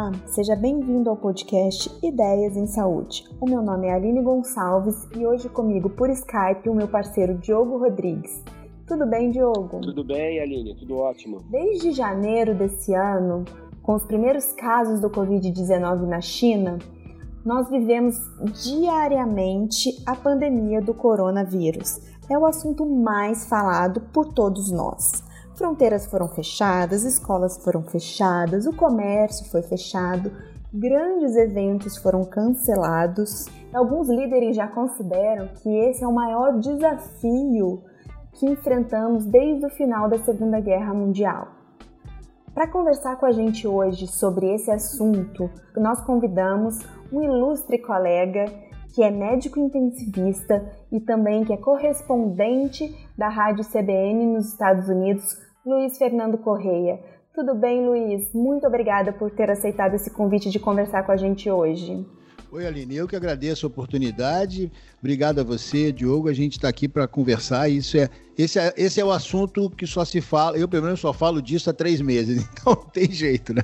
Olá, seja bem-vindo ao podcast Ideias em Saúde. O meu nome é Aline Gonçalves e hoje comigo por Skype o meu parceiro Diogo Rodrigues. Tudo bem, Diogo? Tudo bem, Aline, tudo ótimo. Desde janeiro desse ano, com os primeiros casos do Covid-19 na China, nós vivemos diariamente a pandemia do coronavírus. É o assunto mais falado por todos nós. Fronteiras foram fechadas, escolas foram fechadas, o comércio foi fechado, grandes eventos foram cancelados. Alguns líderes já consideram que esse é o maior desafio que enfrentamos desde o final da Segunda Guerra Mundial. Para conversar com a gente hoje sobre esse assunto, nós convidamos um ilustre colega que é médico intensivista e também que é correspondente da Rádio CBN nos Estados Unidos, Luiz Fernando Correia. Tudo bem, Luiz? Muito obrigada por ter aceitado esse convite de conversar com a gente hoje. Oi, Aline, eu que agradeço a oportunidade. Obrigado a você, Diogo. A gente está aqui para conversar. Isso é esse, é, esse é o assunto que só se fala. Eu, pelo menos, só falo disso há três meses. Então, não tem jeito, né?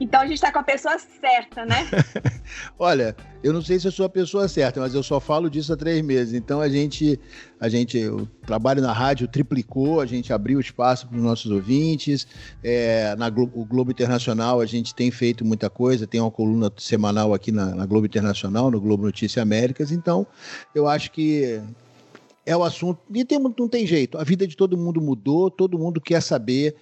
Então, a gente está com a pessoa certa, né? Olha, eu não sei se eu sou a pessoa certa, mas eu só falo disso há três meses. Então, a gente, a gente, o trabalho na rádio triplicou, a gente abriu espaço para os nossos ouvintes. É, na Globo, o Globo Internacional, a gente tem feito muita coisa. Tem uma coluna semanal aqui na, na Globo Internacional, no Globo Notícias Américas. Então, eu acho que é o assunto. E tem, não tem jeito. A vida de todo mundo mudou, todo mundo quer saber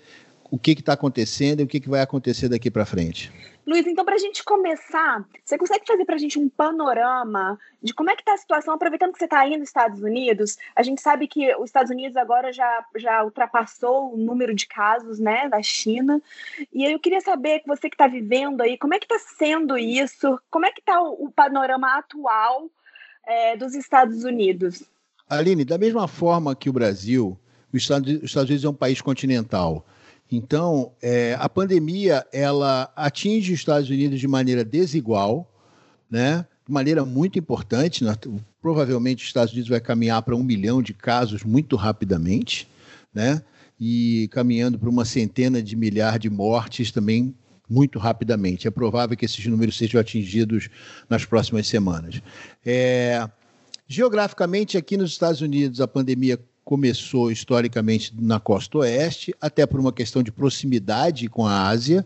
o que está acontecendo e o que, que vai acontecer daqui para frente. Luiz, então, para a gente começar, você consegue fazer para a gente um panorama de como é que está a situação, aproveitando que você está aí nos Estados Unidos, a gente sabe que os Estados Unidos agora já, já ultrapassou o número de casos né, da China, e eu queria saber, você que está vivendo aí, como é que está sendo isso, como é que está o, o panorama atual é, dos Estados Unidos? Aline, da mesma forma que o Brasil, os Estados, os Estados Unidos é um país continental. Então, é, a pandemia ela atinge os Estados Unidos de maneira desigual, né? de maneira muito importante. Provavelmente, os Estados Unidos vai caminhar para um milhão de casos muito rapidamente, né? e caminhando para uma centena de milhar de mortes também muito rapidamente. É provável que esses números sejam atingidos nas próximas semanas. É, Geograficamente, aqui nos Estados Unidos, a pandemia começou historicamente na costa oeste, até por uma questão de proximidade com a Ásia,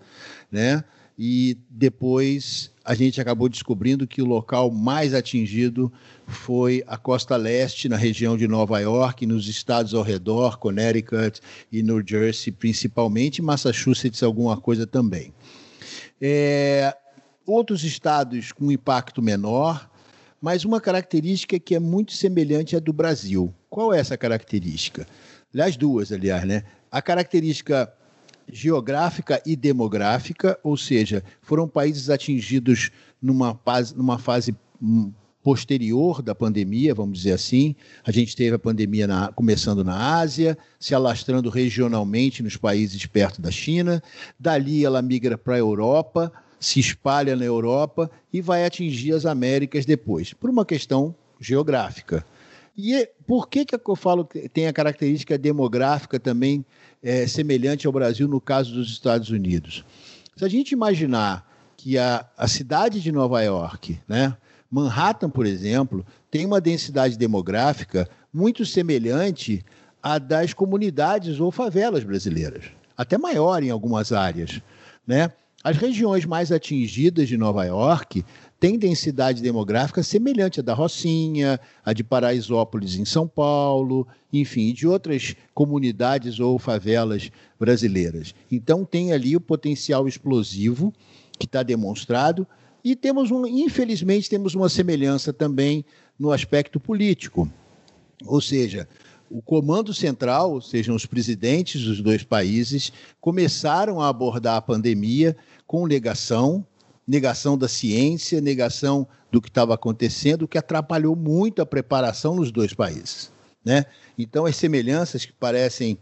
né? E depois a gente acabou descobrindo que o local mais atingido foi a costa leste, na região de Nova York, nos estados ao redor, Connecticut e New Jersey principalmente, Massachusetts alguma coisa também. É, outros estados com impacto menor, mas uma característica que é muito semelhante à do Brasil. Qual é essa característica? Aliás, duas, aliás, né? A característica geográfica e demográfica, ou seja, foram países atingidos numa fase, numa fase hum, posterior da pandemia, vamos dizer assim. A gente teve a pandemia na, começando na Ásia, se alastrando regionalmente nos países perto da China. Dali ela migra para a Europa, se espalha na Europa e vai atingir as Américas depois, por uma questão geográfica. E por que, que eu falo que tem a característica demográfica também é, semelhante ao Brasil no caso dos Estados Unidos? Se a gente imaginar que a, a cidade de Nova York, né, Manhattan, por exemplo, tem uma densidade demográfica muito semelhante à das comunidades ou favelas brasileiras, até maior em algumas áreas. Né? As regiões mais atingidas de Nova York têm densidade demográfica semelhante à da Rocinha, a de Paraisópolis em São Paulo, enfim, de outras comunidades ou favelas brasileiras. Então tem ali o potencial explosivo que está demonstrado e temos um, infelizmente temos uma semelhança também no aspecto político. Ou seja, o comando central, sejam os presidentes dos dois países, começaram a abordar a pandemia com negação, negação da ciência, negação do que estava acontecendo, o que atrapalhou muito a preparação nos dois países. Né? Então, as semelhanças que parecem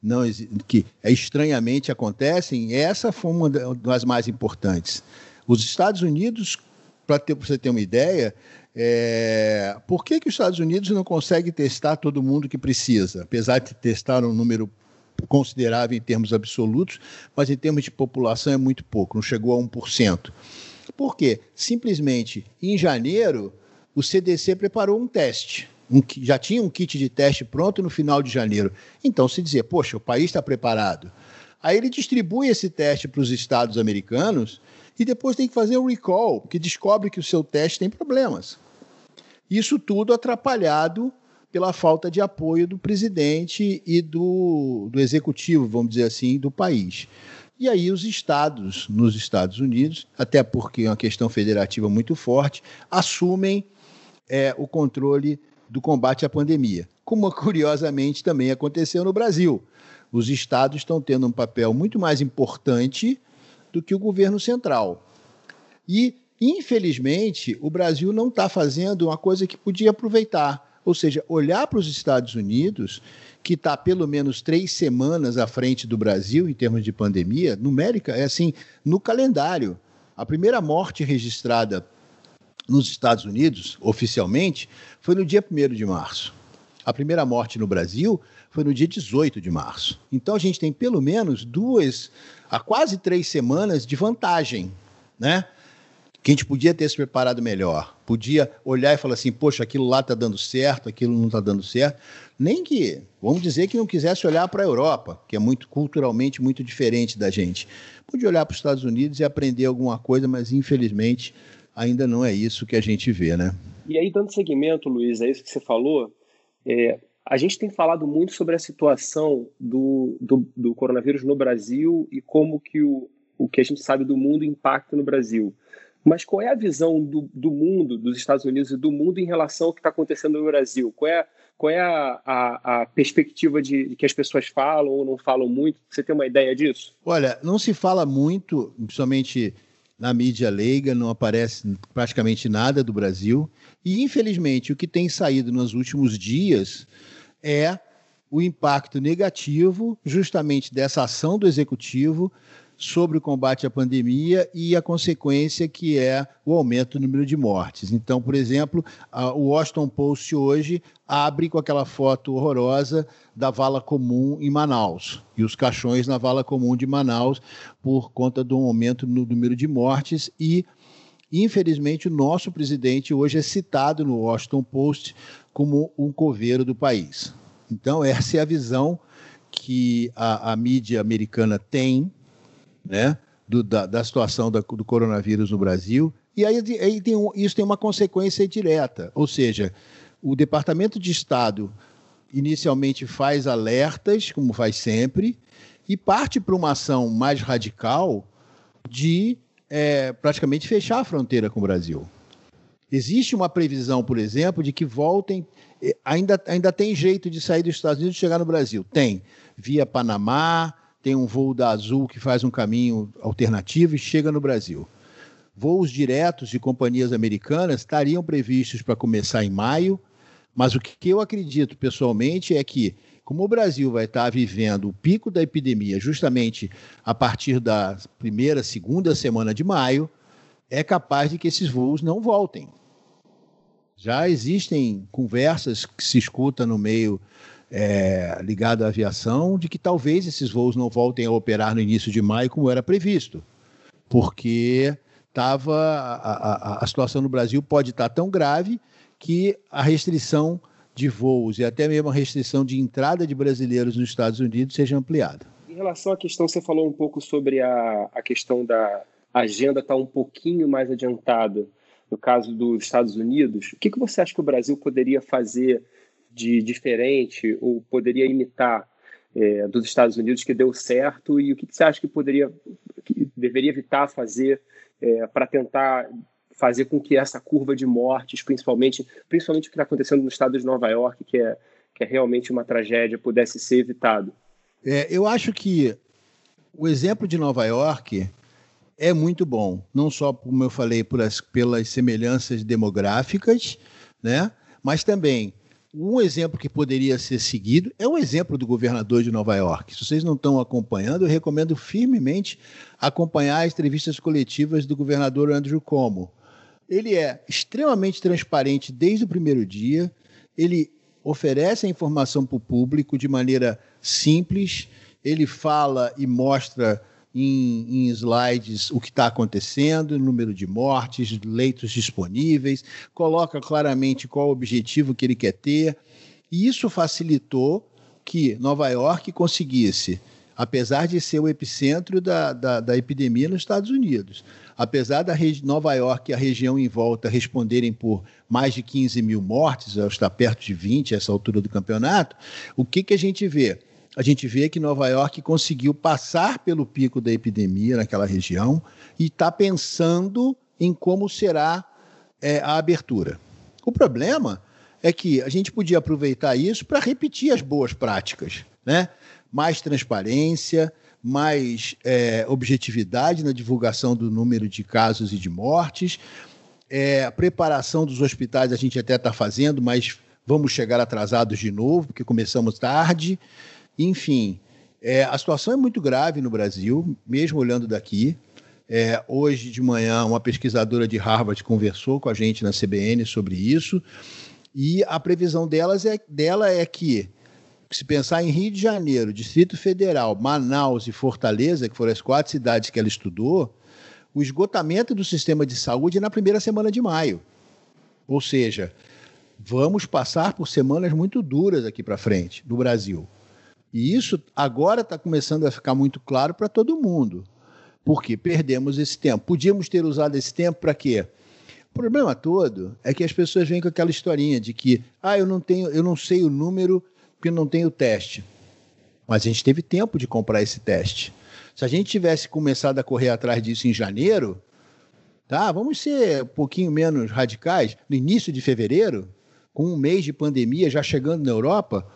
não que estranhamente acontecem, essa foi uma das mais importantes. Os Estados Unidos, para você ter uma ideia, é, por que, que os Estados Unidos não conseguem testar todo mundo que precisa, apesar de testar um número considerável em termos absolutos, mas em termos de população é muito pouco, não chegou a 1%. Por quê? Simplesmente, em janeiro, o CDC preparou um teste. Um, já tinha um kit de teste pronto no final de janeiro. Então, se dizer, poxa, o país está preparado. Aí ele distribui esse teste para os estados americanos e depois tem que fazer um recall, que descobre que o seu teste tem problemas. Isso tudo atrapalhado pela falta de apoio do presidente e do, do executivo, vamos dizer assim, do país. E aí os estados, nos Estados Unidos, até porque é uma questão federativa muito forte, assumem é, o controle do combate à pandemia, como curiosamente também aconteceu no Brasil. Os estados estão tendo um papel muito mais importante do que o governo central. E, infelizmente, o Brasil não está fazendo uma coisa que podia aproveitar, ou seja, olhar para os Estados Unidos, que está pelo menos três semanas à frente do Brasil em termos de pandemia, numérica, é assim, no calendário. A primeira morte registrada nos Estados Unidos, oficialmente, foi no dia 1 de março. A primeira morte no Brasil foi no dia 18 de março. Então a gente tem pelo menos duas, a quase três semanas de vantagem, né? Que a gente podia ter se preparado melhor, podia olhar e falar assim, poxa, aquilo lá está dando certo, aquilo não está dando certo. Nem que, vamos dizer que não quisesse olhar para a Europa, que é muito culturalmente muito diferente da gente. Podia olhar para os Estados Unidos e aprender alguma coisa, mas infelizmente ainda não é isso que a gente vê, né? E aí, dando seguimento, Luiz, a isso que você falou, é, a gente tem falado muito sobre a situação do, do, do, coronavírus no Brasil e como que o, o que a gente sabe do mundo impacta no Brasil. Mas qual é a visão do, do mundo, dos Estados Unidos e do mundo em relação ao que está acontecendo no Brasil? Qual é, qual é a, a, a perspectiva de, de, que as pessoas falam ou não falam muito? Você tem uma ideia disso? Olha, não se fala muito, principalmente na mídia leiga, não aparece praticamente nada do Brasil. E, infelizmente, o que tem saído nos últimos dias é o impacto negativo, justamente dessa ação do executivo sobre o combate à pandemia e a consequência que é o aumento do número de mortes. Então, por exemplo, o Washington Post hoje abre com aquela foto horrorosa da vala comum em Manaus e os caixões na vala comum de Manaus por conta do aumento no número de mortes e infelizmente o nosso presidente hoje é citado no Washington Post como um coveiro do país. Então essa é a visão que a, a mídia americana tem né, do, da, da, situação da, do coronavírus no Brasil. E aí, aí tem um, isso tem uma consequência direta, ou seja, o Departamento de Estado inicialmente faz alertas, como faz sempre, e parte para uma ação mais radical de é, praticamente fechar a fronteira com o Brasil. Existe uma previsão, por exemplo, de que voltem. É, ainda, ainda tem jeito de sair dos Estados Unidos e chegar no Brasil? Tem. Via Panamá, tem um voo da Azul que faz um caminho alternativo e chega no Brasil. Voos diretos de companhias americanas estariam previstos para começar em maio, mas o que eu acredito pessoalmente é que, como o Brasil vai estar vivendo o pico da epidemia justamente a partir da primeira, segunda semana de maio, é capaz de que esses voos não voltem. Já existem conversas que se escuta no meio é, ligado à aviação de que talvez esses voos não voltem a operar no início de maio como era previsto, porque tava, a, a, a situação no Brasil pode estar tão grave que a restrição de voos e até mesmo a restrição de entrada de brasileiros nos Estados Unidos seja ampliada. Em relação à questão, você falou um pouco sobre a, a questão da agenda estar tá um pouquinho mais adiantada no caso dos Estados Unidos. O que, que você acha que o Brasil poderia fazer de diferente ou poderia imitar é, dos Estados Unidos que deu certo e o que, que você acha que poderia, que deveria evitar fazer é, para tentar fazer com que essa curva de mortes, principalmente, principalmente o que está acontecendo no estado de Nova York, que é, que é realmente uma tragédia, pudesse ser evitado? É, eu acho que o exemplo de Nova York é muito bom, não só, como eu falei, as, pelas semelhanças demográficas, né? mas também um exemplo que poderia ser seguido é o exemplo do governador de Nova York. Se vocês não estão acompanhando, eu recomendo firmemente acompanhar as entrevistas coletivas do governador Andrew Cuomo. Ele é extremamente transparente desde o primeiro dia, ele oferece a informação para o público de maneira simples ele fala e mostra em, em slides o que está acontecendo, número de mortes, leitos disponíveis, coloca claramente qual o objetivo que ele quer ter. E isso facilitou que Nova York conseguisse, apesar de ser o epicentro da, da, da epidemia nos Estados Unidos, apesar da Nova York e a região em volta responderem por mais de 15 mil mortes, está perto de 20 a essa altura do campeonato, o que, que a gente vê? A gente vê que Nova York conseguiu passar pelo pico da epidemia naquela região e está pensando em como será é, a abertura. O problema é que a gente podia aproveitar isso para repetir as boas práticas, né? Mais transparência, mais é, objetividade na divulgação do número de casos e de mortes. É, a preparação dos hospitais a gente até está fazendo, mas vamos chegar atrasados de novo, porque começamos tarde. Enfim, é, a situação é muito grave no Brasil, mesmo olhando daqui. É, hoje de manhã, uma pesquisadora de Harvard conversou com a gente na CBN sobre isso, e a previsão delas é, dela é que, se pensar em Rio de Janeiro, Distrito Federal, Manaus e Fortaleza, que foram as quatro cidades que ela estudou, o esgotamento do sistema de saúde é na primeira semana de maio. Ou seja, vamos passar por semanas muito duras aqui para frente no Brasil. E isso agora está começando a ficar muito claro para todo mundo. Porque perdemos esse tempo. Podíamos ter usado esse tempo para quê? O problema todo é que as pessoas vêm com aquela historinha de que, ah, eu não tenho, eu não sei o número porque não tenho teste. Mas a gente teve tempo de comprar esse teste. Se a gente tivesse começado a correr atrás disso em janeiro, tá? Vamos ser um pouquinho menos radicais. No início de fevereiro, com um mês de pandemia já chegando na Europa,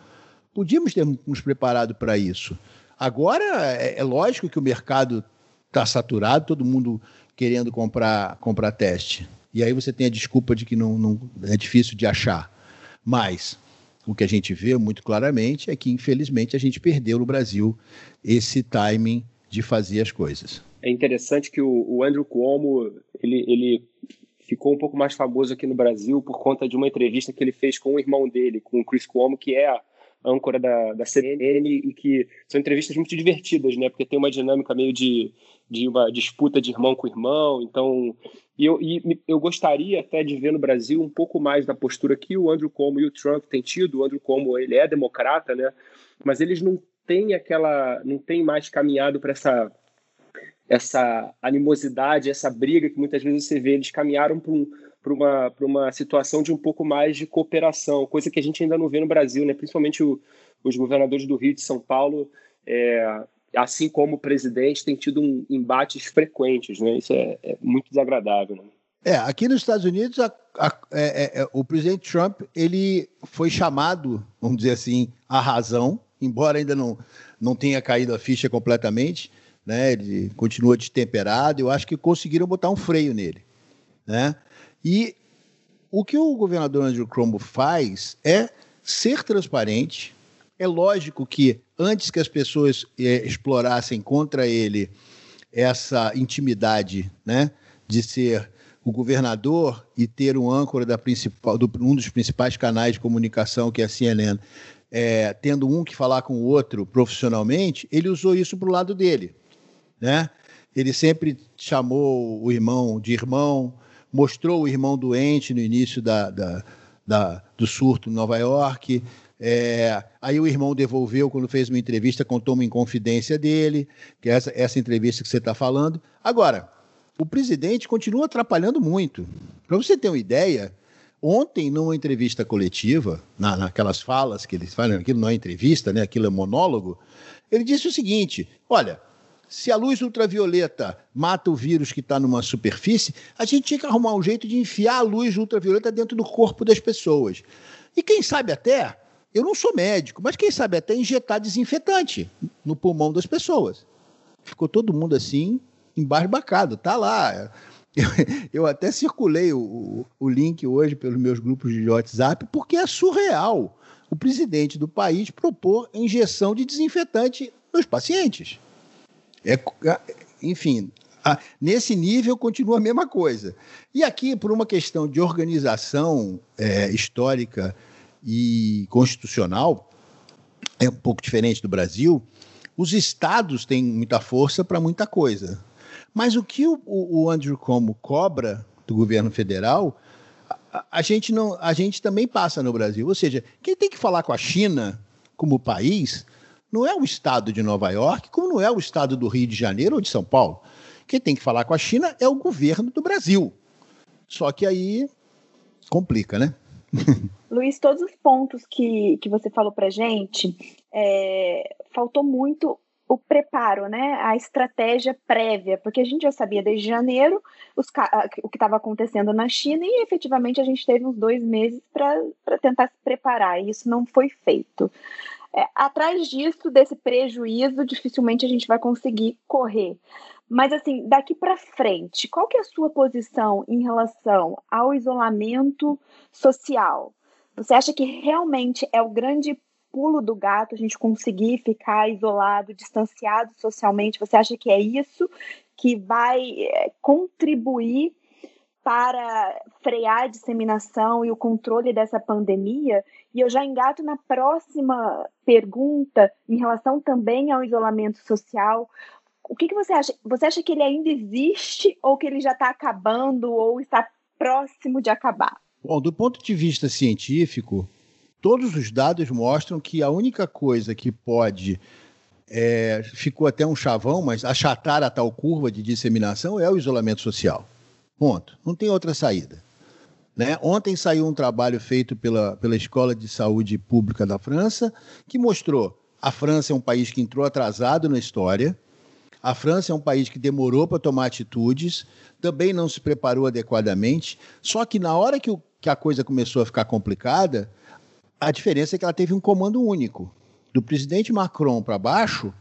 Podíamos ter nos preparado para isso. Agora, é, é, lógico que o mercado está saturado, todo mundo querendo comprar, comprar teste. E aí você tem a desculpa de que não, não é difícil de achar. Mas o que a gente vê muito claramente é que, infelizmente, a gente perdeu no Brasil esse timing de fazer as coisas. É interessante que o, o Andrew Cuomo ele, ele ficou um pouco mais famoso aqui no Brasil por conta de uma entrevista que ele fez com o irmão dele, com o Chris Cuomo, que é âncora da, da CNN e que são entrevistas muito divertidas, né? Porque tem uma dinâmica meio de, de uma disputa de irmão com irmão. Então, e eu, e eu gostaria até de ver no Brasil um pouco mais da postura que o Andrew Cuomo e o Trump têm tido. O Andrew Cuomo, ele é democrata, né? Mas eles não têm aquela, não têm mais caminhado para essa essa animosidade, essa briga que muitas vezes você vê, eles caminharam para um para uma, uma situação de um pouco mais de cooperação, coisa que a gente ainda não vê no Brasil, né? principalmente o, os governadores do Rio e de São Paulo, é, assim como o presidente, tem tido um, embates frequentes. Né? Isso é, é muito desagradável. Né? É, aqui nos Estados Unidos, a, a, é, é, é, o presidente Trump ele foi chamado, vamos dizer assim, à razão, embora ainda não, não tenha caído a ficha completamente, né? ele continua destemperado, eu acho que conseguiram botar um freio nele. Né? E o que o governador Andrew Cuomo faz é ser transparente. É lógico que antes que as pessoas é, explorassem contra ele essa intimidade, né, de ser o governador e ter um âncora da principal, do, um dos principais canais de comunicação, que é a CNN, é, tendo um que falar com o outro profissionalmente, ele usou isso para o lado dele. Né? Ele sempre chamou o irmão de irmão, mostrou o irmão doente no início da, da, da do surto em Nova York. É, aí o irmão devolveu quando fez uma entrevista, contou uma inconfidência dele, que é essa, essa entrevista que você está falando. Agora, o presidente continua atrapalhando muito. Para você ter uma ideia, ontem, numa entrevista coletiva, na, naquelas falas que eles falam, aquilo não é entrevista, né? aquilo é monólogo, ele disse o seguinte: olha, se a luz ultravioleta mata o vírus que está numa superfície, a gente tinha que arrumar um jeito de enfiar a luz ultravioleta dentro do corpo das pessoas. E quem sabe até, eu não sou médico, mas quem sabe até injetar desinfetante no pulmão das pessoas. Ficou todo mundo assim, embarbacado, tá lá. Eu, até circulei o, o link hoje pelos meus grupos de WhatsApp, porque é surreal o presidente do país propor injeção de desinfetante nos pacientes. É, enfim, a, nesse nível continua a mesma coisa. E aqui, por uma questão de organização é, histórica e constitucional, é um pouco diferente do Brasil, Os estados têm muita força para muita coisa. Mas o que o, o Andrew Como cobra do governo federal, a, a, gente não, a gente também passa no Brasil. Ou seja, quem tem que falar com a China como país não é o estado de Nova York, como não é o estado do Rio de Janeiro ou de São Paulo. Quem tem que falar com a China é o governo do Brasil. Só que aí complica, né? Luiz, todos os pontos que, que você falou para gente, é, faltou muito o preparo, né, a estratégia prévia, porque a gente já sabia desde janeiro os, o que estava acontecendo na China e efetivamente a gente teve uns dois meses para tentar se preparar e isso não foi feito. É, atrás disso, desse prejuízo, dificilmente a gente vai conseguir correr. Mas assim, daqui para frente, qual que é a sua posição em relação ao isolamento social? Você acha que realmente é o grande pulo do gato a gente conseguir ficar isolado, distanciado socialmente? Você acha que é isso que vai é, contribuir para frear a disseminação e o controle dessa pandemia? E eu já engato na próxima pergunta em relação também ao isolamento social. O que, que você acha? Você acha que ele ainda existe ou que ele já está acabando ou está próximo de acabar? Bom, do ponto de vista científico, todos os dados mostram que a única coisa que pode é, ficou até um chavão, mas achatar a tal curva de disseminação é o isolamento social. Ponto. Não tem outra saída. Né? Ontem saiu um trabalho feito pela, pela Escola de Saúde Pública da França que mostrou a França é um país que entrou atrasado na história, a França é um país que demorou para tomar atitudes, também não se preparou adequadamente. Só que na hora que, o, que a coisa começou a ficar complicada, a diferença é que ela teve um comando único. Do presidente Macron para baixo,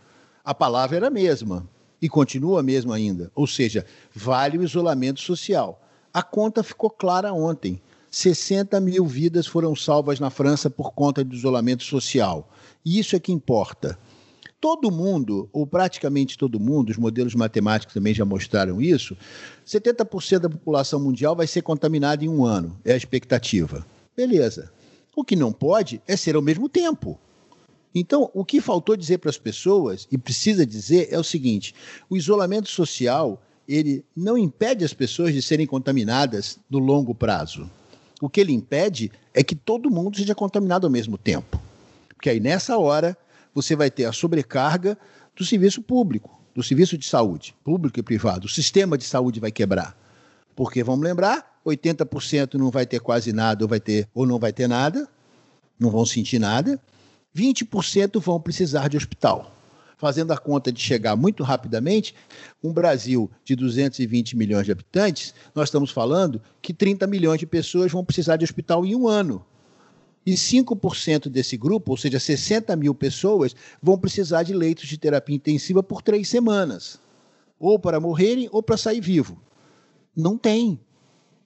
a palavra era a mesma e continua a mesma ainda. Ou seja, vale o isolamento social. A conta ficou clara ontem. 60 mil vidas foram salvas na França por conta do isolamento social. E isso é que importa todo mundo, ou praticamente todo mundo, os modelos matemáticos também já mostraram isso, 70% da população mundial vai ser contaminada em um ano, é a expectativa. Beleza. O que não pode é ser ao mesmo tempo. Então, o que faltou dizer para as pessoas, e precisa dizer, é o seguinte: o isolamento social ele não impede as pessoas de serem contaminadas no longo prazo. O que ele impede é que todo mundo seja contaminado ao mesmo tempo. Porque aí, nessa hora, você vai ter a sobrecarga do serviço público, do serviço de saúde, público e privado. O sistema de saúde vai quebrar. Porque, vamos lembrar, 80% não vai ter quase nada ou, vai ter, ou não vai ter nada, não vão sentir nada. 20% vão precisar de hospital. Fazendo a conta de chegar muito rapidamente, um Brasil de 220 milhões de habitantes, nós estamos falando que 30 milhões de pessoas vão precisar de hospital em um ano. E 5% desse grupo, ou seja, 60 mil pessoas, vão precisar de leitos de terapia intensiva por três semanas. Ou para morrerem ou para sair vivo. Não tem.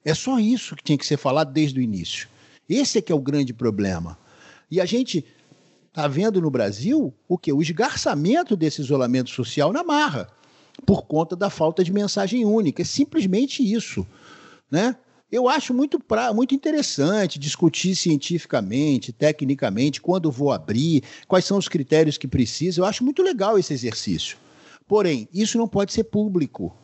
É só isso que tinha que ser falado desde o início. Esse é que é o grande problema. E a gente está vendo no Brasil o que? O esgarçamento desse isolamento social na marra, por conta da falta de mensagem única. É simplesmente isso. Né? Eu acho muito, pra, muito interessante discutir cientificamente, tecnicamente, quando vou abrir, quais são os critérios que precisa. Eu acho muito legal esse exercício. Porém, isso não pode ser público.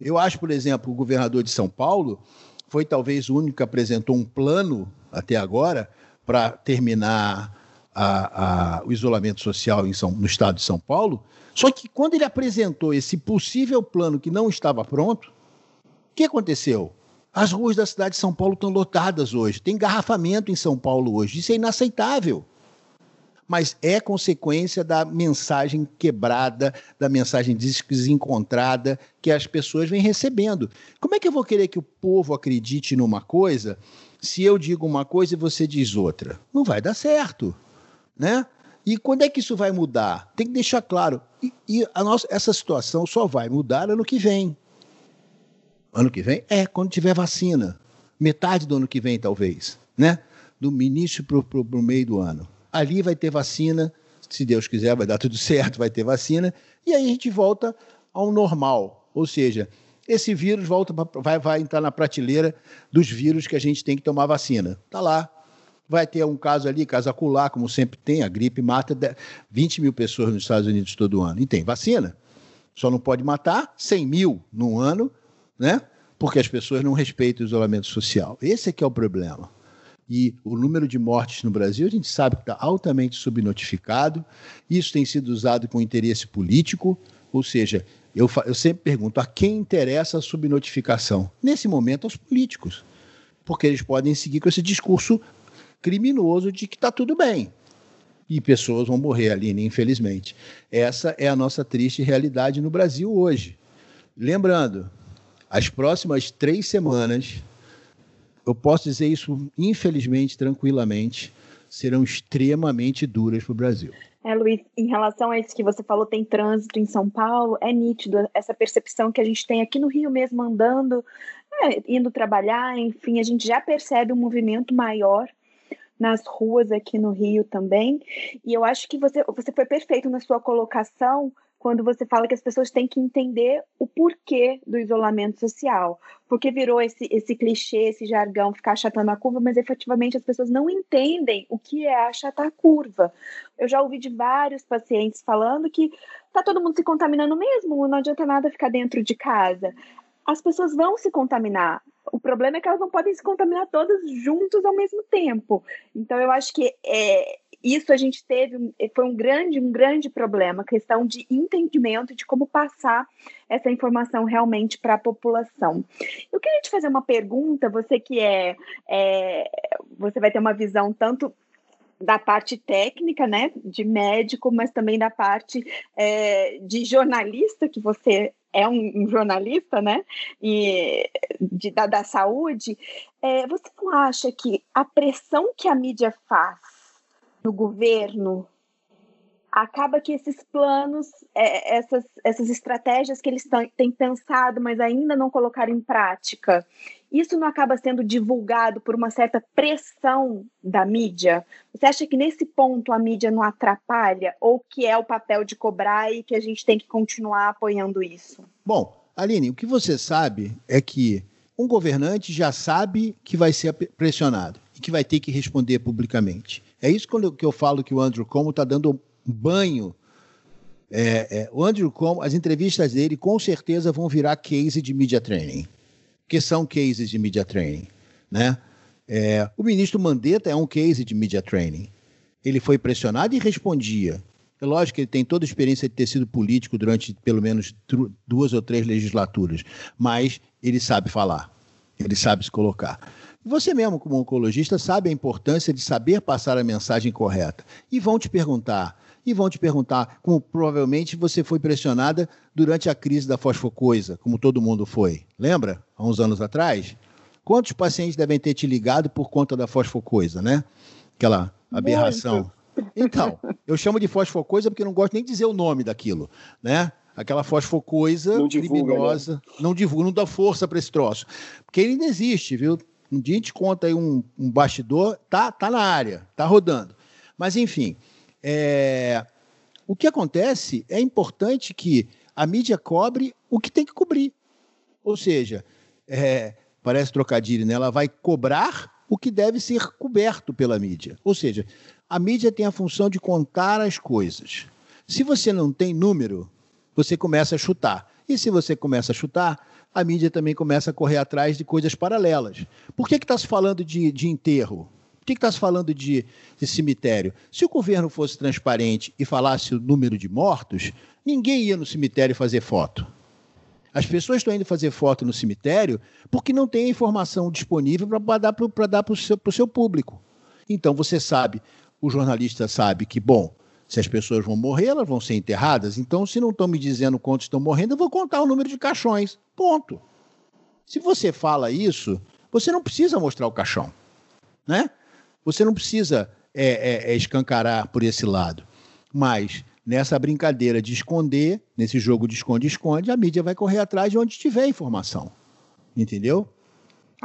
Eu acho, por exemplo, o governador de São Paulo foi talvez o único que apresentou um plano até agora para terminar a, a, o isolamento social São, no estado de São Paulo. Só que quando ele apresentou esse possível plano que não estava pronto, o que aconteceu? As ruas da cidade de São Paulo estão lotadas hoje. Tem engarrafamento em São Paulo hoje. Isso é inaceitável. Mas é consequência da mensagem quebrada, da mensagem desencontrada que as pessoas vêm recebendo. Como é que eu vou querer que o povo acredite numa coisa se eu digo uma coisa e você diz outra? Não vai dar certo, né? E quando é que isso vai mudar? Tem que deixar claro. E, e a nossa, essa situação só vai mudar ano que vem. Ano que vem? É, quando tiver vacina. Metade do ano que vem, talvez. Né? Do início para o meio do ano. Ali vai ter vacina, se Deus quiser, vai dar tudo certo, vai ter vacina. E aí a gente volta ao normal. Ou seja, esse vírus volta pra, vai, vai entrar na prateleira dos vírus que a gente tem que tomar vacina. Está lá. Vai ter um caso ali, caso acular, como sempre tem, a gripe mata 20 mil pessoas nos Estados Unidos todo ano. E tem vacina. Só não pode matar 100 mil no ano, né? Porque as pessoas não respeitam o isolamento social. Esse é que é o problema. E o número de mortes no Brasil, a gente sabe que está altamente subnotificado. Isso tem sido usado com interesse político, ou seja, eu, eu sempre pergunto a quem interessa a subnotificação? Nesse momento, aos políticos. Porque eles podem seguir com esse discurso criminoso de que está tudo bem. E pessoas vão morrer ali, né, infelizmente. Essa é a nossa triste realidade no Brasil hoje. Lembrando, as próximas três semanas, eu posso dizer isso infelizmente, tranquilamente, serão extremamente duras para o Brasil. É, Luiz, em relação a isso que você falou, tem trânsito em São Paulo, é nítido essa percepção que a gente tem aqui no Rio mesmo andando, é, indo trabalhar, enfim, a gente já percebe um movimento maior nas ruas aqui no Rio também. E eu acho que você, você foi perfeito na sua colocação quando você fala que as pessoas têm que entender o porquê do isolamento social. Porque virou esse, esse clichê, esse jargão, ficar achatando a curva, mas efetivamente as pessoas não entendem o que é achatar a curva. Eu já ouvi de vários pacientes falando que tá todo mundo se contaminando mesmo, não adianta nada ficar dentro de casa. As pessoas vão se contaminar. O problema é que elas não podem se contaminar todas juntos ao mesmo tempo. Então, eu acho que é, isso a gente teve, foi um grande, um grande problema, questão de entendimento de como passar essa informação realmente para a população. Eu queria te fazer uma pergunta, você que é, é você vai ter uma visão tanto da parte técnica, né, de médico, mas também da parte é, de jornalista, que você é um, jornalista, né, e de, da, da saúde. É, você não acha que a pressão que a mídia faz no governo acaba que esses planos, é, essas, essas estratégias que eles têm pensado, mas ainda não colocaram em prática, isso não acaba sendo divulgado por uma certa pressão da mídia? Você acha que nesse ponto a mídia não atrapalha? Ou que é o papel de cobrar e que a gente tem que continuar apoiando isso? Bom, Aline, o que você sabe é que um governante já sabe que vai ser pressionado e que vai ter que responder publicamente. É isso que eu falo que o Andrew Como está dando banho. É, é, o Andrew Como, as entrevistas dele com certeza vão virar case de media training, que são cases de media training, né? É, o ministro Mandetta é um case de media training. Ele foi pressionado e respondia. É lógico que ele tem toda a experiência de ter sido político durante pelo menos duas ou três legislaturas, mas ele sabe falar, ele sabe se colocar. Você mesmo, como oncologista, sabe a importância de saber passar a mensagem correta. E vão te perguntar, e vão te perguntar, como provavelmente você foi pressionada durante a crise da fosfocoisa, como todo mundo foi. Lembra? Há uns anos atrás? Quantos pacientes devem ter te ligado por conta da fosfocoisa, né? Aquela aberração. Muito. Então, eu chamo de fosfocoisa porque não gosto nem de dizer o nome daquilo, né? Aquela fosfocoisa não divulga, né? criminosa. Né? Não divulga, não dá força para esse troço. Porque ele ainda existe, viu? Um dia a gente conta aí um, um bastidor, tá, tá na área, tá rodando. Mas, enfim, é... o que acontece é importante que a mídia cobre o que tem que cobrir. Ou seja, é... parece trocadilho, né? ela vai cobrar o que deve ser coberto pela mídia. Ou seja, a mídia tem a função de contar as coisas. Se você não tem número, você começa a chutar. E se você começa a chutar, a mídia também começa a correr atrás de coisas paralelas. Por que está se falando de, de enterro? Por que está se falando de, de, cemitério? Se o governo fosse transparente e falasse o número de mortos, ninguém ia no cemitério fazer foto. As pessoas estão indo fazer foto no cemitério porque não tem informação disponível para dar para o seu, seu público. Então você sabe, o jornalista sabe que, bom, se as pessoas vão morrer, elas vão ser enterradas. Então, se não estão me dizendo quantos estão morrendo, eu vou contar o número de caixões. Ponto. Se você fala isso, você não precisa mostrar o caixão. Né? Você não precisa é, é, é escancarar por esse lado. Mas nessa brincadeira de esconder, nesse jogo de esconde-esconde, a mídia vai correr atrás de onde tiver informação. Entendeu?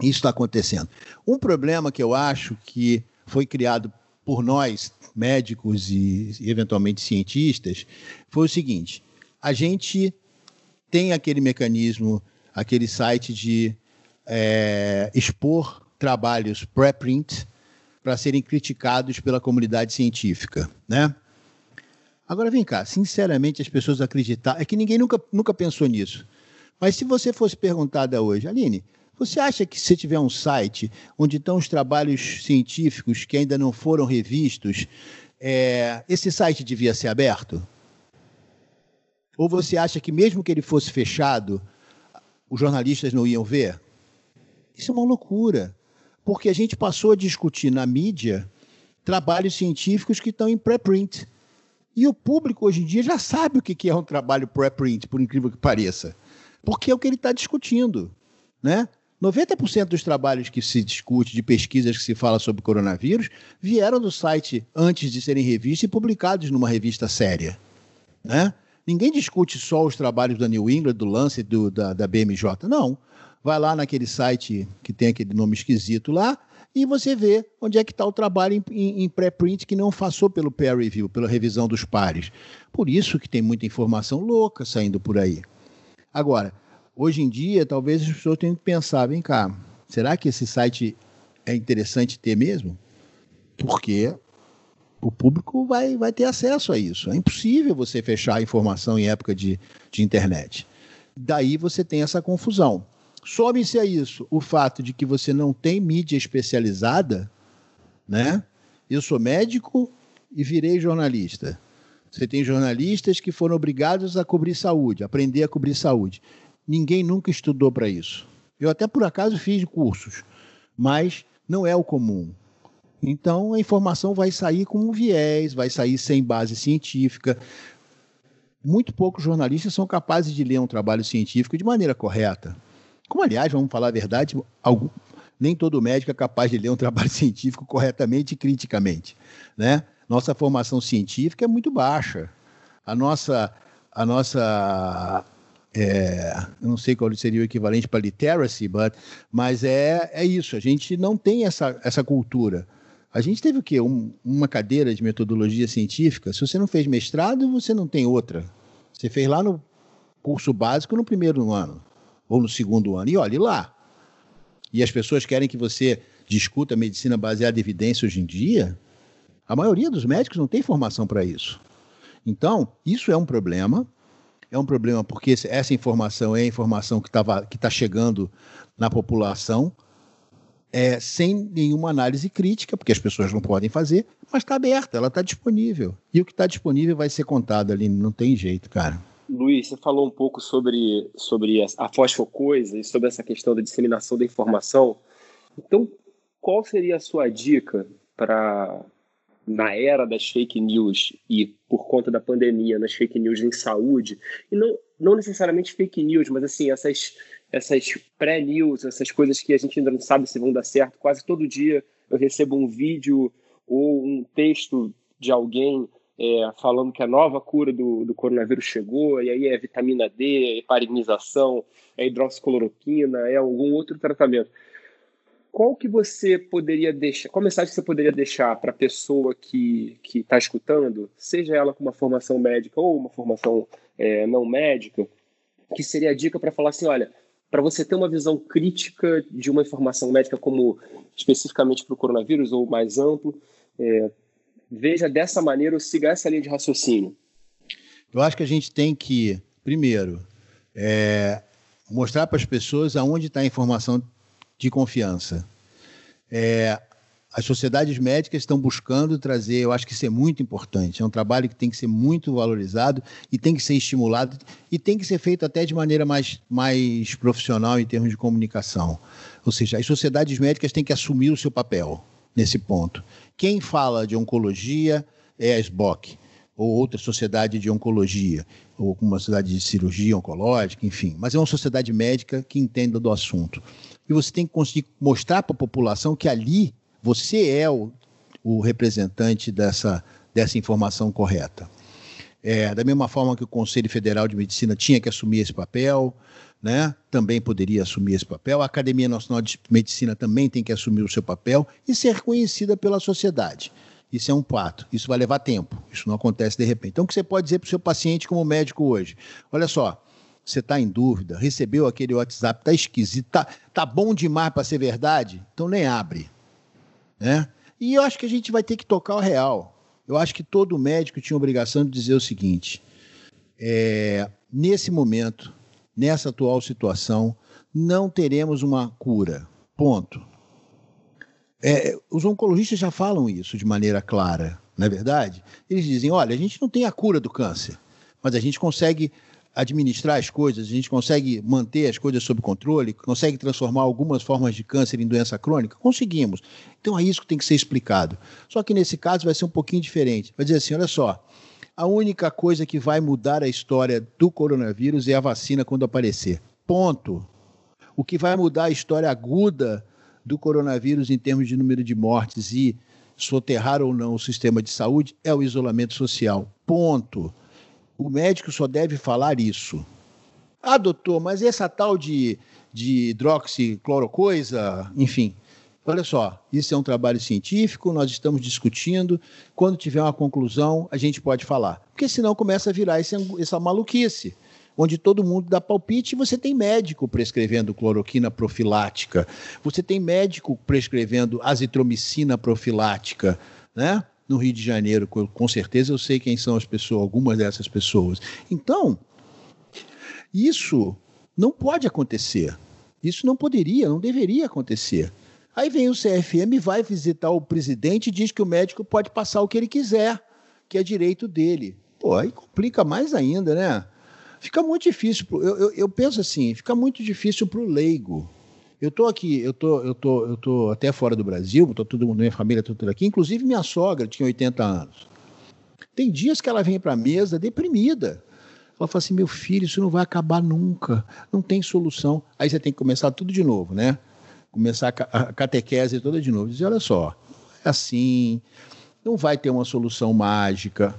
Isso está acontecendo. Um problema que eu acho que foi criado por nós, médicos e, eventualmente cientistas, foi o seguinte: a gente tem aquele mecanismo, aquele site de é, expor trabalhos pré-print para serem criticados pela comunidade científica, né? Agora vem cá, sinceramente as pessoas acreditar, é que ninguém nunca, nunca pensou nisso. Mas se você fosse perguntada hoje, Aline, você acha que se tiver um site onde estão os trabalhos científicos que ainda não foram revistos, é, esse site devia ser aberto? Ou você acha que mesmo que ele fosse fechado, os jornalistas não iam ver? Isso é uma loucura, porque a gente passou a discutir na mídia trabalhos científicos que estão em pré-print. E o público hoje em dia já sabe o que é um trabalho pré-print, por incrível que pareça, porque é o que ele está discutindo. Né? 90% dos trabalhos que se discute, de pesquisas que se fala sobre coronavírus, vieram do site antes de serem revistos e publicados numa revista séria. Né? Ninguém discute só os trabalhos da New England, do Lancet, do, da, da BMJ. Não. Vai lá naquele site que tem aquele nome esquisito lá e você vê onde é que está o trabalho em, em, em pré-print que não passou pelo peer review, pela revisão dos pares. Por isso que tem muita informação louca saindo por aí. Agora, hoje em dia, talvez as pessoas tenham que pensar, vem cá, será que esse site é interessante ter mesmo? Porque o público vai, vai ter acesso a isso. É impossível você fechar a informação em época de, de internet. Daí você tem essa confusão. Some-se a isso o fato de que você não tem mídia especializada, né? Eu sou médico e virei jornalista. Você tem jornalistas que foram obrigados a cobrir saúde, aprender a cobrir saúde. Ninguém nunca estudou para isso. Eu até por acaso fiz cursos, mas não é o comum. Então a informação vai sair com um viés, vai sair sem base científica. Muito poucos jornalistas são capazes de ler um trabalho científico de maneira correta. Como, aliás, vamos falar a verdade, algum, nem todo médico é capaz de ler um trabalho científico corretamente e criticamente. Né? Nossa formação científica é muito baixa. A nossa, a nossa é, não sei qual seria o equivalente para literacy, but, mas é, é isso, a gente não tem essa, essa cultura. A gente teve o quê? Um, uma cadeira de metodologia científica. Se você não fez mestrado, você não tem outra. Você fez lá no curso básico no primeiro ano, ou no segundo ano, e olhe lá. E as pessoas querem que você discuta medicina baseada em evidência hoje em dia. A maioria dos médicos não tem formação para isso. Então, isso é um problema é um problema porque essa informação é a informação que está chegando na população é, sem nenhuma análise crítica, porque as pessoas não podem fazer, mas está aberta, ela está disponível. E o que está disponível vai ser contado ali, não tem jeito, cara. Luiz, você falou um pouco sobre, sobre a fosfocoisa e sobre essa questão da disseminação da informação. Então, qual seria a sua dica para na era das fake news e por conta da pandemia, nas fake news em saúde, e não, não necessariamente fake news, mas assim, essas, essas pré-news, essas coisas que a gente ainda não sabe se vão dar certo. Quase todo dia eu recebo um vídeo ou um texto de alguém é, falando que a nova cura do, do coronavírus chegou, e aí é vitamina D, é heparinização, é hidroxicloroquina, é algum outro tratamento. Qual que você poderia deixar, qual mensagem você poderia deixar para a pessoa que está escutando, seja ela com uma formação médica ou uma formação é, não médica, que seria a dica para falar assim, olha, para você ter uma visão crítica de uma informação médica como especificamente para o coronavírus ou mais amplo, é, veja dessa maneira ou siga essa linha de raciocínio. Eu acho que a gente tem que, primeiro, é, mostrar para as pessoas aonde está a informação de confiança. É, as sociedades médicas estão buscando trazer, eu acho que isso é muito importante. É um trabalho que tem que ser muito valorizado e tem que ser estimulado e tem que ser feito até de maneira mais, mais profissional em termos de comunicação. Ou seja, as sociedades médicas têm que assumir o seu papel nesse ponto. Quem fala de oncologia é a SBOC, ou outra sociedade de oncologia, ou uma sociedade de cirurgia oncológica, enfim. Mas é uma sociedade médica que entenda do assunto e você tem que conseguir mostrar para a população que ali você é o, o representante dessa, dessa informação correta. É, da mesma forma que o Conselho Federal de Medicina tinha que assumir esse papel, né, também poderia assumir esse papel. A Academia Nacional de Medicina também tem que assumir o seu papel e ser reconhecida pela sociedade. Isso é um pato. Isso vai levar tempo. Isso não acontece de repente. Então, o que você pode dizer para o seu paciente como médico hoje? Olha só, você está em dúvida, recebeu aquele WhatsApp, está esquisito, está tá bom demais para ser verdade, então nem abre. Né? E eu acho que a gente vai ter que tocar o real. Eu acho que todo médico tinha obrigação de dizer o seguinte: é, nesse momento, nessa atual situação, não teremos uma cura. Ponto. É, os oncologistas já falam isso de maneira clara, não é verdade? Eles dizem: olha, a gente não tem a cura do câncer, mas a gente consegue administrar as coisas, a gente consegue manter as coisas sob controle, consegue transformar algumas formas de câncer em doença crônica? Conseguimos. Então é isso que tem que ser explicado. Só que nesse caso vai ser um pouquinho diferente. Vai dizer assim: olha só, a única coisa que vai mudar a história do coronavírus é a vacina quando aparecer. Ponto. O que vai mudar a história aguda do coronavírus em termos de número de mortes e soterrar ou não o sistema de saúde é o isolamento social. Ponto. O médico só deve falar isso. Ah, doutor, mas essa tal de, de hidroxiclorocoisa, enfim. Olha só, isso é um trabalho científico, nós estamos discutindo. Quando tiver uma conclusão, a gente pode falar. Porque senão começa a virar esse, essa maluquice onde todo mundo dá palpite, você tem médico prescrevendo cloroquina profilática, você tem médico prescrevendo azitromicina profilática, né? No Rio de Janeiro, com certeza eu sei quem são as pessoas, algumas dessas pessoas. Então, isso não pode acontecer. Isso não poderia, não deveria acontecer. Aí vem o CFM, vai visitar o presidente e diz que o médico pode passar o que ele quiser, que é direito dele. Pô, aí complica mais ainda, né? Fica muito difícil, pro, eu, eu, eu, penso assim, fica muito difícil para o leigo. Eu estou aqui, eu tô, eu tô, eu tô até fora do Brasil, tô todo mundo, minha família, tô tudo aqui, inclusive minha sogra tinha 80 anos. Tem dias que ela vem para a mesa deprimida. Ela fala assim: meu filho, isso não vai acabar nunca, não tem solução. Aí você tem que começar tudo de novo, né? Começar a catequese toda de novo. Dizer: olha só, é assim, não vai ter uma solução mágica.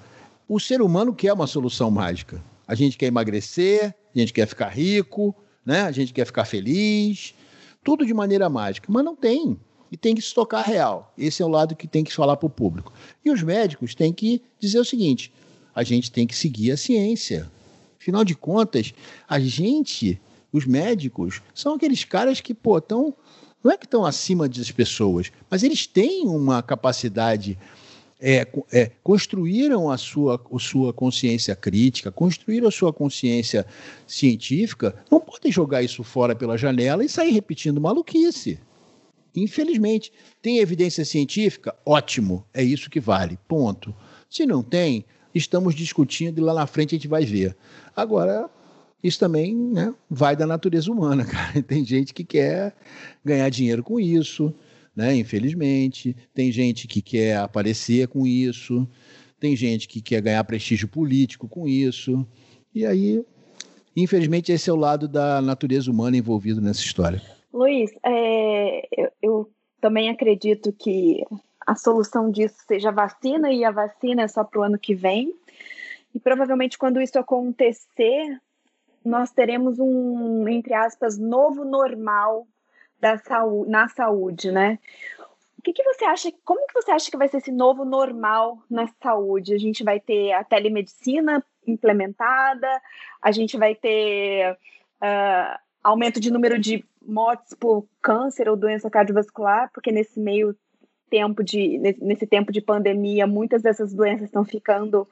O ser humano quer uma solução mágica. A gente quer emagrecer, a gente quer ficar rico, né? a gente quer ficar feliz, tudo de maneira mágica, mas não tem. E tem que se tocar real. Esse é o lado que tem que falar para o público. E os médicos têm que dizer o seguinte: a gente tem que seguir a ciência. Afinal de contas, a gente, os médicos, são aqueles caras que, pô, estão. Não é que estão acima das pessoas, mas eles têm uma capacidade é, é, construíram a sua, a sua consciência crítica, construíram a sua consciência científica, não podem jogar isso fora pela janela e sair repetindo maluquice. Infelizmente, tem evidência científica? Ótimo, é isso que vale, ponto. Se não tem, estamos discutindo e lá na frente a gente vai ver. Agora, isso também né, vai da natureza humana, cara. Tem gente que quer ganhar dinheiro com isso, né? Infelizmente, tem gente que quer aparecer com isso, tem gente que quer ganhar prestígio político com isso, e aí, infelizmente, esse é o lado da natureza humana envolvido nessa história. Luiz, é, eu, eu também acredito que a solução disso seja a vacina, e a vacina é só para o ano que vem. E provavelmente, quando isso acontecer, nós teremos um, entre aspas, novo normal da saúde, na saúde, né? O que, que você acha? Como que você acha que vai ser esse novo normal na saúde? A gente vai ter a telemedicina implementada, a gente vai ter uh, aumento de número de mortes por câncer ou doença cardiovascular, porque nesse meio tempo de nesse tempo de pandemia, muitas dessas doenças estão ficando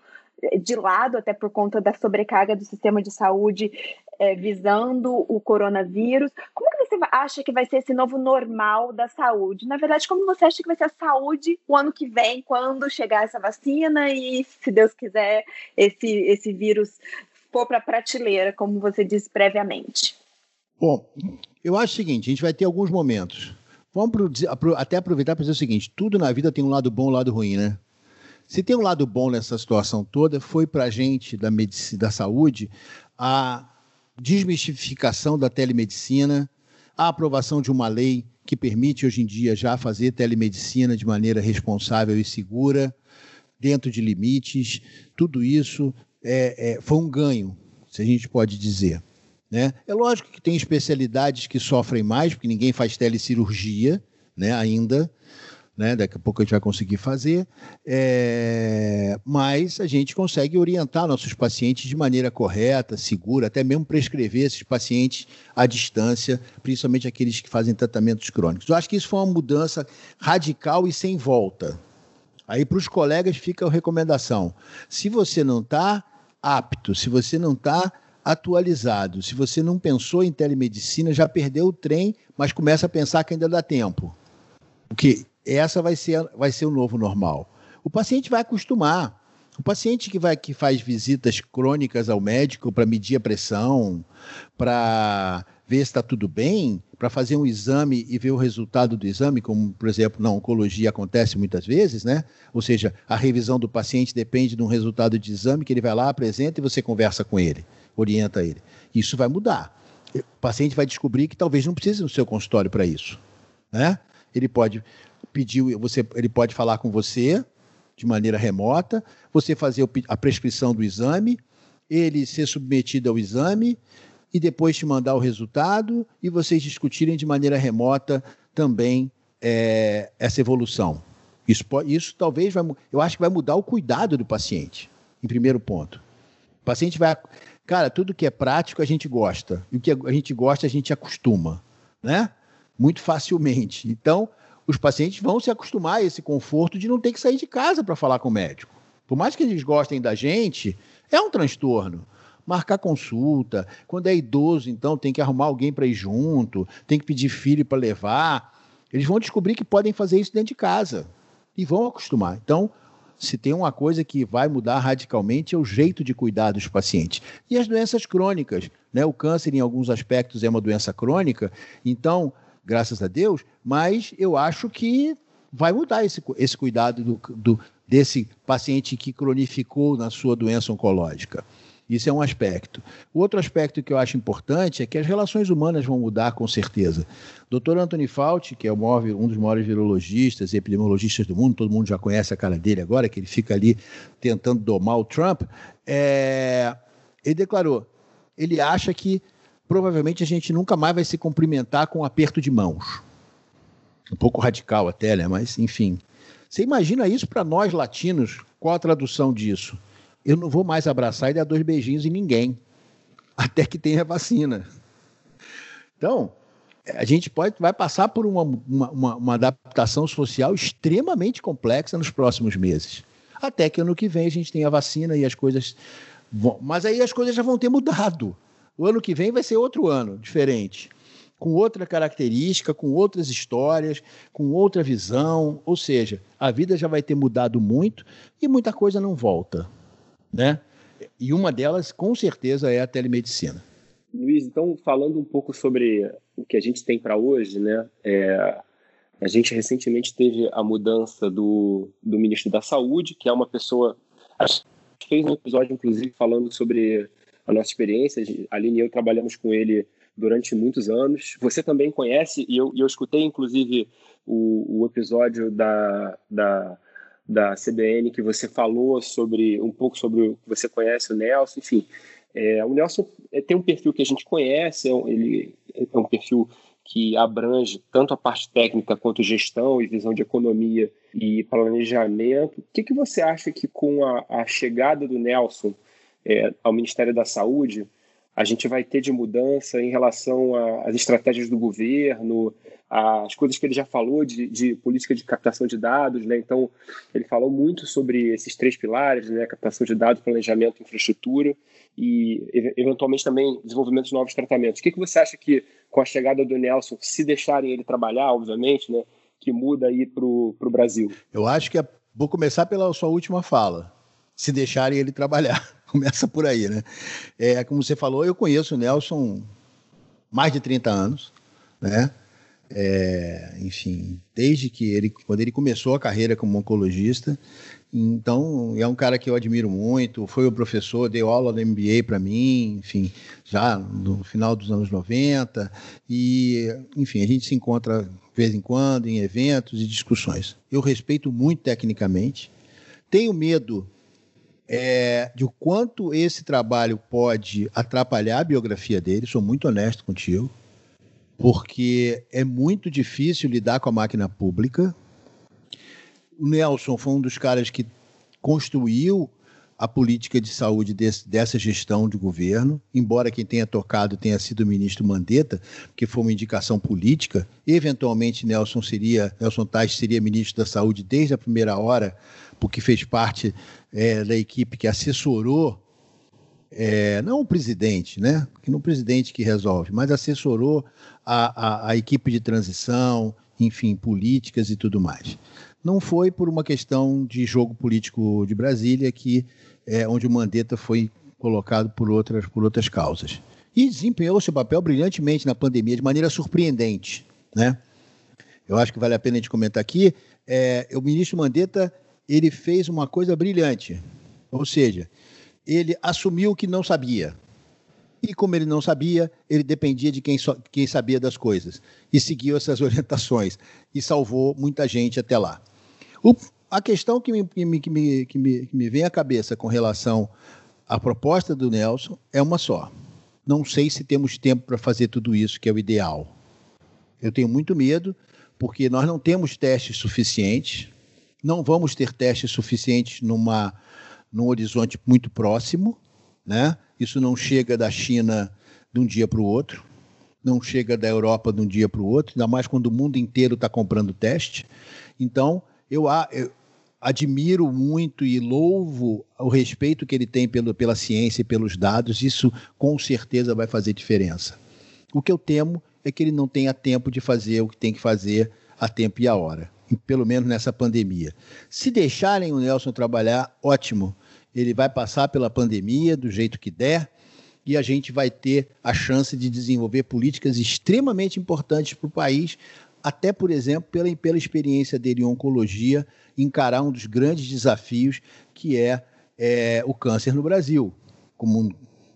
de lado, até por conta da sobrecarga do sistema de saúde é, visando o coronavírus. Como que você acha que vai ser esse novo normal da saúde? Na verdade, como você acha que vai ser a saúde o ano que vem, quando chegar essa vacina e, se Deus quiser, esse, esse vírus for para a prateleira, como você disse previamente? Bom, eu acho o seguinte: a gente vai ter alguns momentos. Vamos pro, até aproveitar para dizer o seguinte: tudo na vida tem um lado bom e um lado ruim, né? Se tem um lado bom nessa situação toda, foi para a gente da, medicina, da saúde a desmistificação da telemedicina, a aprovação de uma lei que permite hoje em dia já fazer telemedicina de maneira responsável e segura, dentro de limites. Tudo isso é, é, foi um ganho, se a gente pode dizer. Né? É lógico que tem especialidades que sofrem mais, porque ninguém faz telecirurgia né, ainda né? Daqui a pouco a gente vai conseguir fazer, é... mas a gente consegue orientar nossos pacientes de maneira correta, segura, até mesmo prescrever esses pacientes à distância, principalmente aqueles que fazem tratamentos crônicos. Eu acho que isso foi uma mudança radical e sem volta. Aí para os colegas fica a recomendação: se você não está apto, se você não está atualizado, se você não pensou em telemedicina, já perdeu o trem, mas começa a pensar que ainda dá tempo. Porque essa vai ser, vai ser o novo normal. O paciente vai acostumar. O paciente que, vai, que faz visitas crônicas ao médico para medir a pressão, para ver se está tudo bem, para fazer um exame e ver o resultado do exame, como, por exemplo, na oncologia acontece muitas vezes, né? Ou seja, a revisão do paciente depende de um resultado de exame que ele vai lá, apresenta e você conversa com ele, orienta ele. Isso vai mudar. O paciente vai descobrir que talvez não precise no seu consultório para isso, né? Ele pode pedir, você, ele pode falar com você de maneira remota, você fazer a prescrição do exame, ele ser submetido ao exame e depois te mandar o resultado e vocês discutirem de maneira remota também é, essa evolução. Isso, isso talvez vai, eu acho que vai mudar o cuidado do paciente, em primeiro ponto. O paciente vai, cara, tudo que é prático a gente gosta e o que a gente gosta a gente acostuma, né? Muito facilmente. Então os pacientes vão se acostumar a esse conforto de não ter que sair de casa para falar com o médico. Por mais que eles gostem da gente, é um transtorno. Marcar consulta, quando é idoso, então tem que arrumar alguém para ir junto, tem que pedir filho para levar. Eles vão descobrir que podem fazer isso dentro de casa e vão acostumar. Então, se tem uma coisa que vai mudar radicalmente é o jeito de cuidar dos pacientes. E as doenças crônicas, né? O câncer em alguns aspectos é uma doença crônica, então graças a Deus, mas eu acho que vai mudar esse, esse cuidado do, do, desse paciente que cronificou na sua doença oncológica. Isso é um aspecto. O outro aspecto que eu acho importante é que as relações humanas vão mudar com certeza. Dr. Anthony Fauci, que é maior, um dos maiores virologistas e epidemiologistas do mundo, todo mundo já conhece a cara dele agora, que ele fica ali tentando domar o Trump, é... ele declarou, ele acha que provavelmente a gente nunca mais vai se cumprimentar com um aperto de mãos. Um pouco radical até, né? Mas, enfim. Você imagina isso para nós latinos? Qual a tradução disso? Eu não vou mais abraçar e dar dois beijinhos em ninguém, até que tenha vacina. Então, a gente pode, vai passar por uma, uma, uma, adaptação social extremamente complexa nos próximos meses. Até que ano que vem a gente tenha vacina e as coisas vão. Mas aí as coisas já vão ter mudado. O ano que vem vai ser outro ano, diferente, com outra característica, com outras histórias, com outra visão. Ou seja, a vida já vai ter mudado muito e muita coisa não volta, né? E uma delas, com certeza, é a telemedicina. Luiz, então falando um pouco sobre o que a gente tem para hoje, né? É, a gente recentemente teve a mudança do, do ministro da Saúde, que é uma pessoa. A gente fez um episódio, inclusive, falando sobre a nossa experiência. A Aline e eu trabalhamos com ele durante muitos anos. Você também conhece, e eu, eu escutei, inclusive, o, o episódio da, da, da CBN que você falou sobre um pouco sobre o que você conhece o Nelson, enfim. É, o Nelson é, tem um perfil que a gente conhece, é um, ele é um perfil que abrange tanto a parte técnica quanto gestão e visão de economia e planejamento. O que, que você acha que com a, a chegada do Nelson é, ao Ministério da Saúde, a gente vai ter de mudança em relação às estratégias do governo, as coisas que ele já falou de, de, política de captação de dados, né? Então, ele falou muito sobre esses três pilares, né? Captação de dados, planejamento, infraestrutura e, eventualmente, também desenvolvimento de novos tratamentos. O que, que você acha que, com a chegada do Nelson, se deixarem ele trabalhar, obviamente, né? Que muda aí para o Brasil? Eu acho que é... vou começar pela sua última fala. Se deixarem ele trabalhar. Começa por aí, né? É, como você falou, eu conheço o Nelson mais de 30 anos, né? É, enfim, desde que ele, quando ele começou a carreira como oncologista, então é um cara que eu admiro muito. Foi o professor, deu aula no MBA para mim, enfim, já no final dos anos 90. E, enfim, a gente se encontra de vez em quando em eventos e discussões. Eu respeito muito tecnicamente, tenho medo é, de quanto esse trabalho pode atrapalhar a biografia dele, sou muito honesto contigo, porque é muito difícil lidar com a máquina pública. o Nelson foi um dos caras que construiu a política de saúde desse, dessa gestão de governo, embora quem tenha tocado tenha sido o ministro Mandetta, que foi uma indicação política. Eventualmente, Nelson seria, Nelson Tais seria ministro da Saúde desde a primeira hora, porque fez parte é, da equipe que assessorou, é, não o presidente, né? Porque não o presidente que resolve, mas assessorou a, a, a equipe de transição, enfim, políticas e tudo mais não foi por uma questão de jogo político de Brasília, que é onde o Mandetta foi colocado por outras, por outras causas. E desempenhou seu papel brilhantemente na pandemia, de maneira surpreendente. Né? Eu acho que vale a pena a gente comentar aqui. É, o ministro Mandetta ele fez uma coisa brilhante. Ou seja, ele assumiu que não sabia. E como ele não sabia, ele dependia de quem, so, quem sabia das coisas. E seguiu essas orientações. E salvou muita gente até lá. O, a questão que me, que, me, que, me, que, me, que me vem à cabeça com relação à proposta do Nelson é uma só. Não sei se temos tempo para fazer tudo isso, que é o ideal. Eu tenho muito medo, porque nós não temos testes suficientes, não vamos ter testes suficientes numa, num horizonte muito próximo. Né? Isso não chega da China de um dia para o outro, não chega da Europa de um dia para o outro, ainda mais quando o mundo inteiro está comprando teste. Então, eu, eu admiro muito e louvo o respeito que ele tem pelo, pela ciência e pelos dados, isso com certeza vai fazer diferença. O que eu temo é que ele não tenha tempo de fazer o que tem que fazer a tempo e a hora, pelo menos nessa pandemia. Se deixarem o Nelson trabalhar, ótimo. Ele vai passar pela pandemia do jeito que der e a gente vai ter a chance de desenvolver políticas extremamente importantes para o país, até, por exemplo, pela, pela experiência dele em oncologia, encarar um dos grandes desafios que é, é o câncer no Brasil, como um,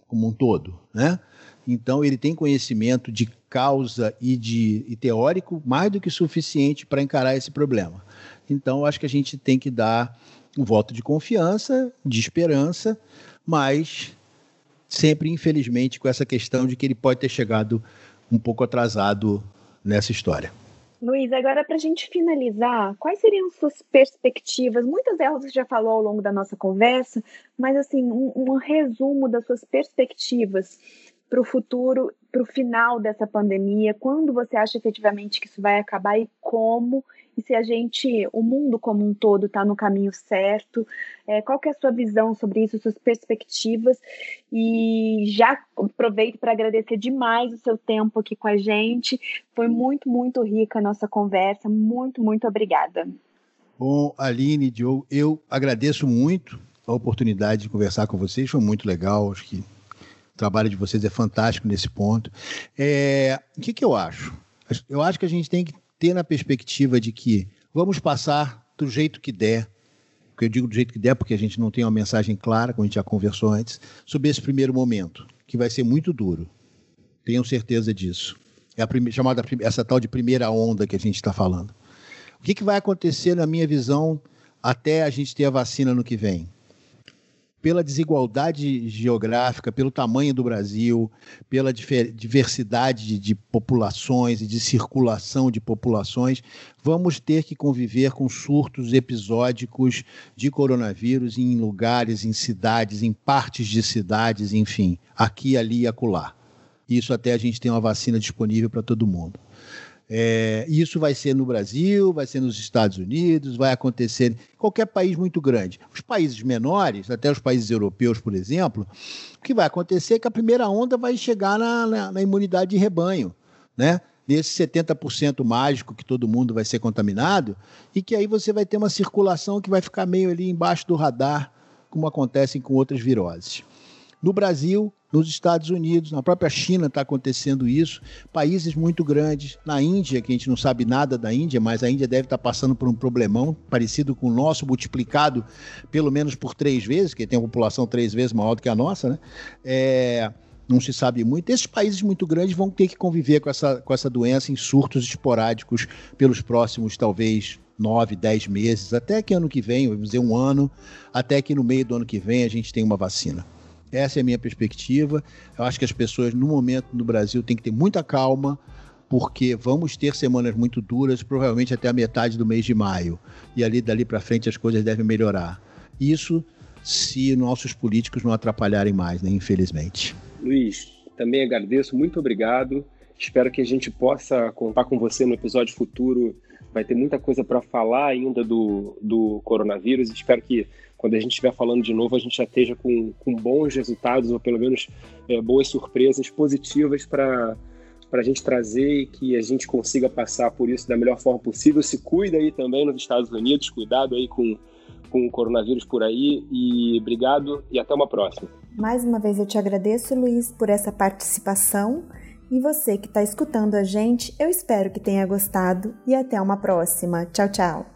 como um todo. Né? Então, ele tem conhecimento de causa e, de, e teórico mais do que suficiente para encarar esse problema. Então, acho que a gente tem que dar um voto de confiança, de esperança, mas sempre, infelizmente, com essa questão de que ele pode ter chegado um pouco atrasado nessa história. Luiz, agora para a gente finalizar, quais seriam suas perspectivas? Muitas delas você já falou ao longo da nossa conversa, mas assim, um, um resumo das suas perspectivas para o futuro, para o final dessa pandemia, quando você acha efetivamente que isso vai acabar e como, e se a gente, o mundo como um todo, está no caminho certo. É, qual que é a sua visão sobre isso, suas perspectivas? E já aproveito para agradecer demais o seu tempo aqui com a gente. Foi muito, muito rica a nossa conversa. Muito, muito obrigada. Bom, Aline, Diogo, eu agradeço muito a oportunidade de conversar com vocês. Foi muito legal. Acho que o trabalho de vocês é fantástico nesse ponto. É, o que, que eu acho? Eu acho que a gente tem que ter na perspectiva de que vamos passar do jeito que der, que eu digo do jeito que der porque a gente não tem uma mensagem clara, como a gente já conversou antes, sobre esse primeiro momento, que vai ser muito duro. Tenham certeza disso. É a chamada essa tal de primeira onda que a gente está falando. O que, que vai acontecer, na minha visão, até a gente ter a vacina no que vem? Pela desigualdade geográfica, pelo tamanho do Brasil, pela diversidade de, populações e de circulação de populações, vamos ter que conviver com surtos episódicos de coronavírus em lugares, em cidades, em partes de cidades, enfim, aqui, ali e acolá. Isso até a gente tem uma vacina disponível para todo mundo. É, isso vai ser no Brasil, vai ser nos Estados Unidos, vai acontecer em qualquer país muito grande. Os países menores, até os países europeus, por exemplo, o que vai acontecer é que a primeira onda vai chegar na, na, na imunidade de rebanho, né? Nesse 70% mágico que todo mundo vai ser contaminado, e que aí você vai ter uma circulação que vai ficar meio ali embaixo do radar, como acontecem com outras viroses. No Brasil, nos Estados Unidos, na própria China está acontecendo isso, países muito grandes, na Índia, que a gente não sabe nada da Índia, mas a Índia deve estar tá passando por um problemão parecido com o nosso, multiplicado pelo menos por três vezes, que tem uma população três vezes maior do que a nossa, né? É, não se sabe muito. Esses países muito grandes vão ter que conviver com essa, com essa doença em surtos esporádicos pelos próximos, talvez, nove, dez meses, até que ano que vem, vamos dizer um ano, até que no meio do ano que vem a gente tenha uma vacina. Essa é a minha perspectiva. Eu acho que as pessoas, no momento no Brasil, têm que ter muita calma. porque vamos ter semanas muito duras, provavelmente até a metade do mês de maio. E ali dali para frente as coisas devem melhorar. Isso se nossos políticos não atrapalharem mais, né, infelizmente. Luiz, também agradeço, muito obrigado. Espero que a gente possa contar com você no episódio futuro. Vai ter muita coisa para falar ainda do, do coronavírus. Espero que quando a gente estiver falando de novo, a gente já esteja com, com bons resultados, ou pelo menos é, boas surpresas positivas para a gente trazer e que a gente consiga passar por isso da melhor forma possível. Se cuida aí também nos Estados Unidos, cuidado aí com, com o coronavírus por aí e obrigado e até uma próxima. Mais uma vez eu te agradeço, Luiz, por essa participação. E você que está escutando a gente, eu espero que tenha gostado e até uma próxima. Tchau, tchau.